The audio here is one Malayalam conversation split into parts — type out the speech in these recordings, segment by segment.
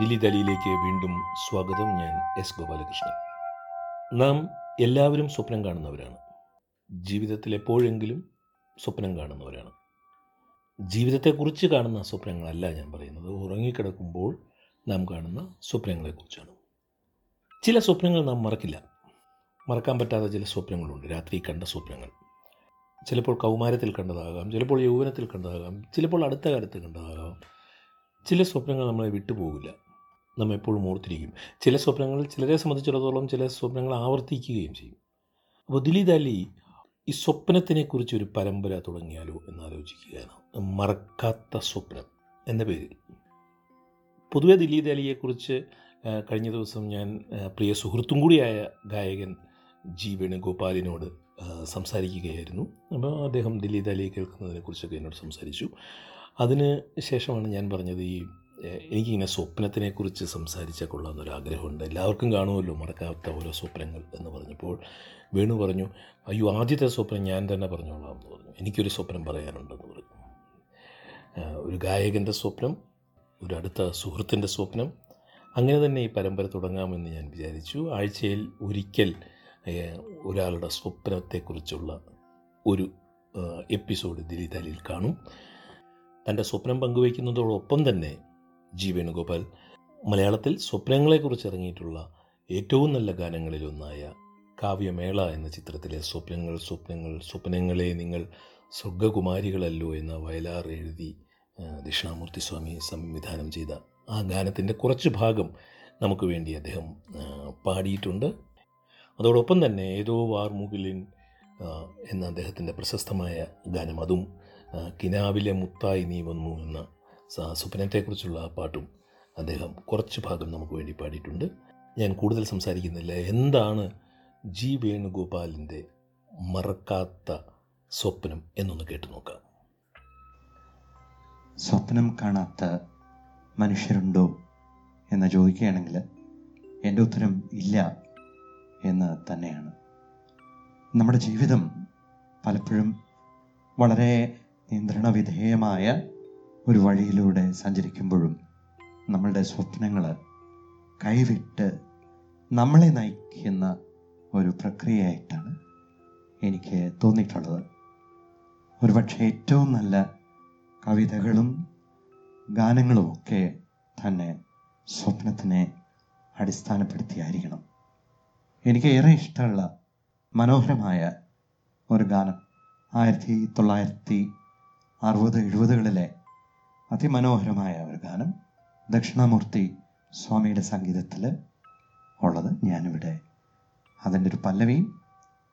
ദില്ലി ദലിയിലേക്ക് വീണ്ടും സ്വാഗതം. ഞാൻ എസ് ഗോപാലകൃഷ്ണൻ. നാം എല്ലാവരും സ്വപ്നം കാണുന്നവരാണ്. ജീവിതത്തിൽ എപ്പോഴെങ്കിലും സ്വപ്നം കാണുന്നവരാണ്. ജീവിതത്തെക്കുറിച്ച് കാണുന്ന സ്വപ്നങ്ങളല്ല ഞാൻ പറയുന്നത്. ഉറങ്ങിക്കിടക്കുമ്പോൾ നാം കാണുന്ന സ്വപ്നങ്ങളെക്കുറിച്ചാണ്. ചില സ്വപ്നങ്ങൾ നാം മറക്കില്ല. മറക്കാൻ പറ്റാത്ത ചില സ്വപ്നങ്ങളുണ്ട്. രാത്രി കണ്ട സ്വപ്നങ്ങൾ. ചിലപ്പോൾ കൗമാരത്തിൽ കണ്ടതാകാം. ചിലപ്പോൾ യൗവനത്തിൽ കണ്ടതാകാം. ചിലപ്പോൾ അടുത്ത കാലത്ത് കണ്ടതാകാം. ചില സ്വപ്നങ്ങൾ നമ്മളെ വിട്ടുപോകില്ല. നമ്മെ എപ്പോഴും ഓർത്തിരിക്കും. ചില സ്വപ്നങ്ങൾ ചിലരെ സംബന്ധിച്ചിടത്തോളം ചില സ്വപ്നങ്ങൾ ആവർത്തിക്കുകയും ചെയ്യും. അപ്പോൾ ദിലീദ് അലി ഈ സ്വപ്നത്തിനെക്കുറിച്ച് ഒരു പരമ്പര തുടങ്ങിയാലോ എന്നാലോചിക്കുകയാണ്. മറക്കാത്ത സ്വപ്നം എന്ന പേരിൽ. പൊതുവെ ദിലീദ് അലിയെക്കുറിച്ച് കഴിഞ്ഞ ദിവസം ഞാൻ പ്രിയ സുഹൃത്തും കൂടിയായ ഗായകൻ ജി വേണുഗോപാലിനോട് സംസാരിക്കുകയായിരുന്നു. അപ്പോൾ അദ്ദേഹം ദിലീദ് അലിയെ കേൾക്കുന്നതിനെക്കുറിച്ചൊക്കെ എന്നോട് സംസാരിച്ചു. അതിന് ശേഷമാണ് ഞാൻ പറഞ്ഞത് ഈ എനിക്കിങ്ങനെ സ്വപ്നത്തിനെക്കുറിച്ച് സംസാരിച്ചാൽ കൊള്ളാമെന്നൊരു ആഗ്രഹമുണ്ട് എല്ലാവർക്കും കാണുമല്ലോ മറക്കാത്ത ഓരോ സ്വപ്നങ്ങൾ എന്ന് പറഞ്ഞപ്പോൾ. വേണു പറഞ്ഞു അയ്യോ ആദ്യത്തെ സ്വപ്നം ഞാൻ തന്നെ പറഞ്ഞോളാം എന്ന് പറഞ്ഞു. എനിക്കൊരു സ്വപ്നം പറയാനുണ്ടെന്ന് പറഞ്ഞു. ഒരു ഗായകന്റെ സ്വപ്നം ഒരു അടുത്ത സുഹൃത്തിന്റെ സ്വപ്നം. അങ്ങനെ തന്നെ ഈ പരമ്പര തുടങ്ങാമെന്ന് ഞാൻ വിചാരിച്ചു. ആഴ്ചയിൽ ഒരിക്കൽ ഒരാളുടെ സ്വപ്നത്തെക്കുറിച്ചുള്ള ഒരു എപ്പിസോഡ് ദിലിതലിൽ കാണും. തന്റെ സ്വപ്നം പങ്കുവയ്ക്കുന്നതോടൊപ്പം തന്നെ ജി വേണുഗോപാൽ. മലയാളത്തിൽ സ്വപ്നങ്ങളെക്കുറിച്ച് ഇറങ്ങിയിട്ടുള്ള ഏറ്റവും നല്ല ഗാനങ്ങളിലൊന്നായ കാവ്യമേള എന്ന ചിത്രത്തിലെ സ്വപ്നങ്ങൾ സ്വപ്നങ്ങൾ സ്വപ്നങ്ങളെ നിങ്ങൾ സ്വർഗകുമാരികളല്ലോ എന്ന വയലാർ എഴുതി ദക്ഷിണാമൂർത്തി സ്വാമി സംവിധാനം ചെയ്ത ആ ഗാനത്തിന്റെ കുറച്ച് ഭാഗം നമുക്ക് വേണ്ടി അദ്ദേഹം പാടിയിട്ടുണ്ട്. അതോടൊപ്പം തന്നെ ഏതോ വാർമുകിലിൻ എന്ന അദ്ദേഹത്തിന്റെ പ്രശസ്തമായ ഗാനം അതും കിനാവിലെ മുത്തായി നീ വന്നു എന്ന സ്വപ്നത്തെക്കുറിച്ചുള്ള ആ പാട്ടും അദ്ദേഹം കുറച്ച് ഭാഗം നമുക്ക് വേണ്ടി പാടിയിട്ടുണ്ട്. ഞാൻ കൂടുതൽ സംസാരിക്കുന്നില്ല. എന്താണ് ജി വേണുഗോപാലിന്റെ മറക്കാത്ത സ്വപ്നം എന്നൊന്ന് കേട്ടു നോക്കാം. സ്വപ്നം കാണാത്ത മനുഷ്യരുണ്ടോ എന്ന് ചോദിക്കുകയാണെങ്കിൽ എന്റെ ഉത്തരം ഇല്ല എന്ന് തന്നെയാണ്. നമ്മുടെ ജീവിതം പലപ്പോഴും വളരെ നിയന്ത്രണ വിധേയമായ ഒരു വഴിയിലൂടെ സഞ്ചരിക്കുമ്പോഴും നമ്മളുടെ സ്വപ്നങ്ങൾ കൈവിട്ട് നമ്മളെ നയിക്കുന്ന ഒരു പ്രക്രിയയായിട്ടാണ് എനിക്ക് തോന്നിയിട്ടുള്ളത്. ഒരുപക്ഷെ ഏറ്റവും നല്ല കവിതകളും ഗാനങ്ങളും ഒക്കെ തന്നെ സ്വപ്നത്തിനെ അടിസ്ഥാനപ്പെടുത്തിയായിരിക്കണം. എനിക്ക് ഏറെ ഇഷ്ടമുള്ള മനോഹരമായ ഒരു ഗാനം ആയിരത്തി തൊള്ളായിരത്തി അറുപത് എഴുപതുകളിലെ അതിമനോഹരമായ ഒരു ഗാനം ദക്ഷിണാമൂർത്തി സ്വാമിയുടെ സംഗീതത്തിൽ ഉള്ളത് ഞാനിവിടെ. അതിന്റെ ഒരു പല്ലവിയും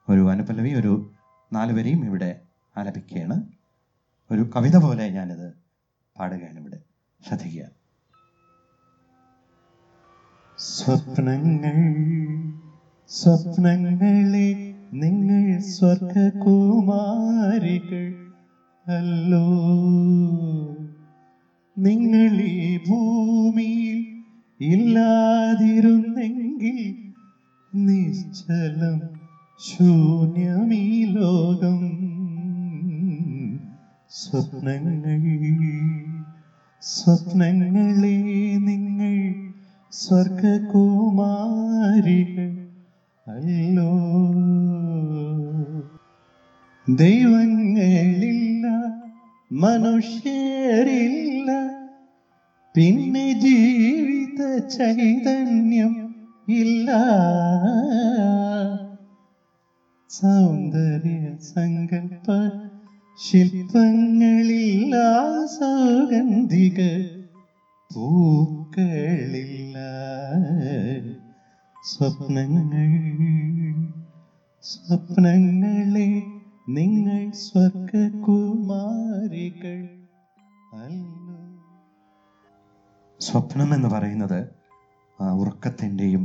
ഒരു അനുപല്ലവി ഒരു നാലുവരിയും ഇവിടെ ആലപിക്കുകയാണ്. ഒരു കവിത പോലെ ഞാനിത് പാടുകയാണ് ഇവിടെ. ശ്രദ്ധിക്കുക. സ്വപ്നങ്ങൾ സ്വപ്നങ്ങളെ നിങ്ങൾ സ്വർഗകുമാരികൾ അല്ലോ. നിശ്ചലം ശൂന്യമീ ലോകം. സ്വപ്നങ്ങൾ സ്വപ്നങ്ങളെ നിങ്ങൾ സ്വർഗകുമാരികൾ അല്ലോ. ദൈവങ്ങളില്ല മനുഷ്യരില്ല. പിന്നെ ജീവിത ചൈതന്യം ഇല്ല. സൗന്ദര്യ സങ്കല്പ ശില്പങ്ങളില്ല സൗഗന്ധിക പൂക്കളില്ല. സ്വപ്നങ്ങൾ സ്വപ്നങ്ങളെ നിങ്ങൾ സ്വർഗകുമാരികൾ സ്വപ്നം എന്ന് പറയുന്നത് ഉറക്കത്തിന്റെയും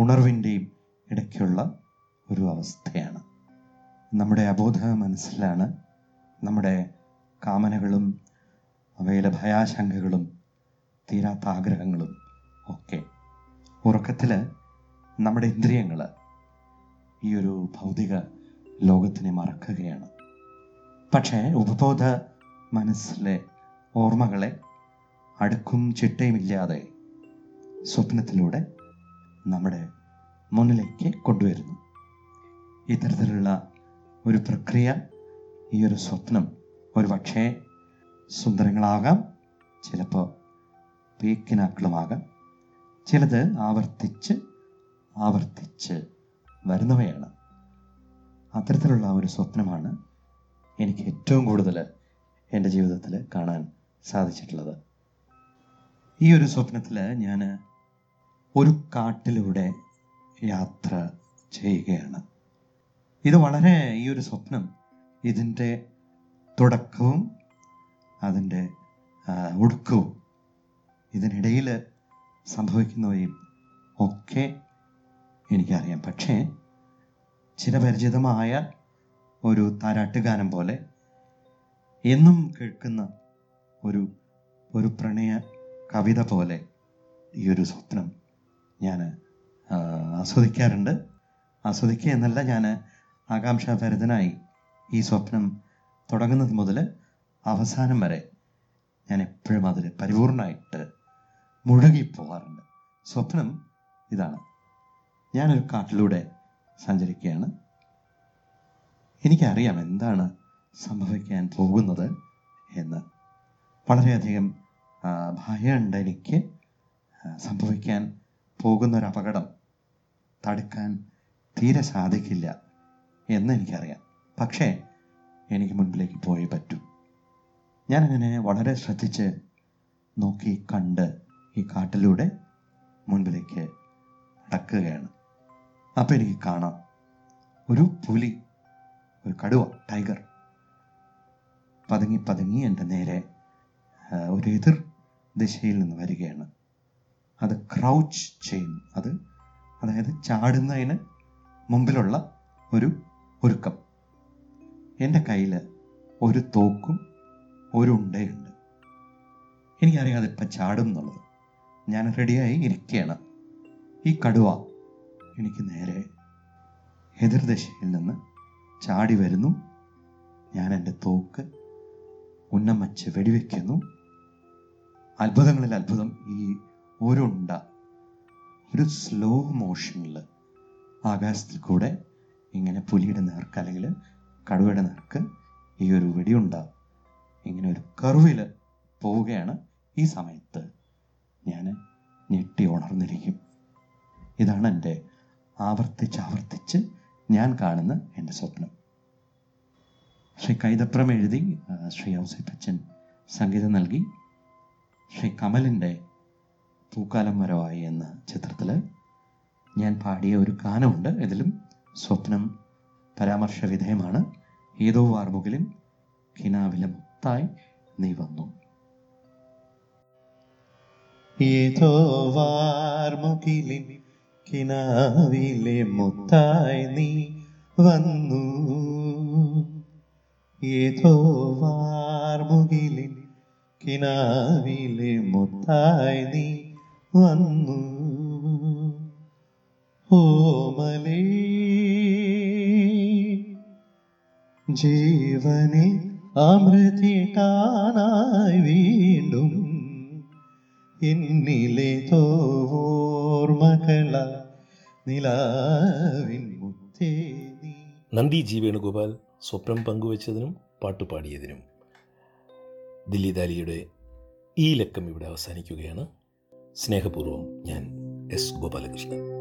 ഉണർവിന്റെയും ഇടയ്ക്കുള്ള ഒരു അവസ്ഥയാണ്. നമ്മുടെ അബോധ മനസ്സിലാണ് നമ്മുടെ കാമനകളും അവയിലെ ഭയാശങ്കകളും തീരാത്ത ആഗ്രഹങ്ങളും ഒക്കെ. ഉറക്കത്തിൽ നമ്മുടെ ഇന്ദ്രിയങ്ങൾ ഈ ഒരു ഭൗതിക ലോകത്തിനെ മറക്കുകയാണ്. പക്ഷേ ഉപബോധ മനസ്സിലെ ഓർമ്മകളെ അടുക്കും ചിട്ടയുമില്ലാതെ സ്വപ്നത്തിലൂടെ നമ്മുടെ മുന്നിലേക്ക് കൊണ്ടുവരുന്നു. ഇത്തരത്തിലുള്ള ഒരു പ്രക്രിയ ഈ ഒരു സ്വപ്നം ഒരു പക്ഷേ സുന്ദരങ്ങളാകാം ചിലപ്പോൾ പീക്കിനാക്കളുമാകാം. ചിലത് ആവർത്തിച്ച് ആവർത്തിച്ച് വരുന്നവയാണ്. അത്തരത്തിലുള്ള ഒരു സ്വപ്നമാണ് എനിക്ക് ഏറ്റവും കൂടുതൽ എന്റെ ജീവിതത്തിൽ കാണാൻ സാധിച്ചിട്ടുള്ളത്. ഈ ഒരു സ്വപ്നത്തിൽ ഞാൻ ഒരു കാട്ടിലൂടെ യാത്ര ചെയ്യുകയാണ്. ഇത് വളരെ ഈ ഒരു സ്വപ്നം ഇതിന്റെ തുടക്കവും അതിന്റെ ഒടുക്കവും ഇതിനിടയിൽ സംഭവിക്കുന്നവയും ഒക്കെ എനിക്കറിയാം. പക്ഷേ ചിരപരിചിതമായ ഒരു താരാട്ടുഗാനം പോലെ എന്നും കേൾക്കുന്ന ഒരു ഒരു പ്രണയ കവിത പോലെ ഈ ഒരു സ്വപ്നം ഞാൻ ആസ്വദിക്കാറുണ്ട്. ആസ്വദിക്കുക എന്നല്ല ഞാൻ ആകാംക്ഷാഭരിതനായി ഈ സ്വപ്നം തുടങ്ങുന്നത് മുതൽ അവസാനം വരെ ഞാൻ എപ്പോഴും അതിൽ പരിപൂർണമായിട്ട് മുഴുകിപ്പോകാറുണ്ട് സ്വപ്നം ഇതാണ്. ഞാനൊരു കാട്ടിലൂടെ സഞ്ചരിക്കുകയാണ്. എനിക്കറിയാം എന്താണ് സംഭവിക്കാൻ പോകുന്നത് എന്ന്. വളരെയധികം ഭയമുണ്ട് എനിക്ക് സംഭവിക്കാൻ പോകുന്ന ഒരു അപകടം തടുക്കാൻ തീരെ സാധിക്കില്ല എന്ന് എനിക്കറിയാം പക്ഷേ എനിക്ക് മുൻപിലേക്ക് പോയി പറ്റൂ. ഞാനങ്ങനെ വളരെ ശ്രദ്ധിച്ച് നോക്കി കണ്ട് ഈ കാട്ടിലൂടെ മുൻപിലേക്ക് നടക്കുകയാണ്. അപ്പോൾ എനിക്ക് കാണാം. ഒരു പുലി ഒരു കടുവ ടൈഗർ പതുങ്ങി പതുങ്ങി എന്റെ നേരെ ഒരു എതിർ ദിശയിൽ നിന്ന് വരികയാണ്. അത് ക്രൗച്ച് ചെയ്യുന്നു. അത് അതായത് ചാടുന്നതിന് മുമ്പിലുള്ള ഒരു ഒരുക്കം. എന്റെ കയ്യിൽ ഒരു തോക്കും ഒരു ഉണ്ടയുണ്ട്. എനിക്കറിയാം അതിപ്പോൾ ചാടും എന്നുള്ളത്. ഞാൻ റെഡിയായി ഇരിക്കുകയാണ് ഈ കടുവ എനിക്ക് നേരെ എതിർദിശയിൽ നിന്ന് ചാടി വരുന്നു. ഞാൻ എന്റെ തോക്ക് ഉന്നം വെടിവെക്കുന്നു. അത്ഭുതങ്ങളിൽ അത്ഭുതം. ഈ ഒരു ഉണ്ട ഒരു സ്ലോ മോഷനിൽ ആകാശത്തിൽ കൂടെ ഇങ്ങനെ പുലിയുടെ നേർക്ക് അല്ലെങ്കിൽ കടുവയുടെ നേർക്ക് ഈ ഒരു വെടിയുണ്ട ഇങ്ങനെ ഒരു കർവിൽ പോവുകയാണ് ഈ സമയത്ത്. ഞാൻ ഞെട്ടി ഉണർന്നിരിക്കും. ഇതാണ് എന്റെ ആവർത്തിച്ച് ആവർത്തിച്ച് ഞാൻ കാണുന്ന എന്റെ സ്വപ്നം. ശ്രീ കൈതപ്രം എഴുതി ശ്രീ ഔസേപ്പച്ചൻ സംഗീതം നൽകി ശ്രീ കമലിന്റെ പൂക്കാലം വരവായി എന്ന ചിത്രത്തിൽ ഞാൻ പാടിയ ഒരു ഗാനമുണ്ട്. ഇതിലും സ്വപ്നം പരാമർശ വിധേയമാണ് ഏതോ വാർമുകിലും കിനാവിലെ മുത്തായി നീ വന്നു. ഏതോ വാർമുകിലിൻ കിനാവിലെ മുത്തായി നീ വന്നു. ഏതോ വാർമുകിലിൻ കിനാവിലെ മുത്തായി നീ വന്നു. ഓമലേ ജീവനിൽ അമൃതിട്ടാനായി വീണ്ടും എന്നിലെ തോർമകള നിലാവിൻ മുത്തേ നന്ദി ജി വേണുഗോപാൽ. സ്വപ്നം പങ്കുവച്ചതിനും പാട്ടുപാടിയതിനും ദില്ലി ദാലിയുടെ ഈ ലക്കം ഇവിടെ അവസാനിക്കുകയാണ്. സ്നേഹപൂർവം ഞാൻ എസ് ഗോപാലകൃഷ്ണൻ.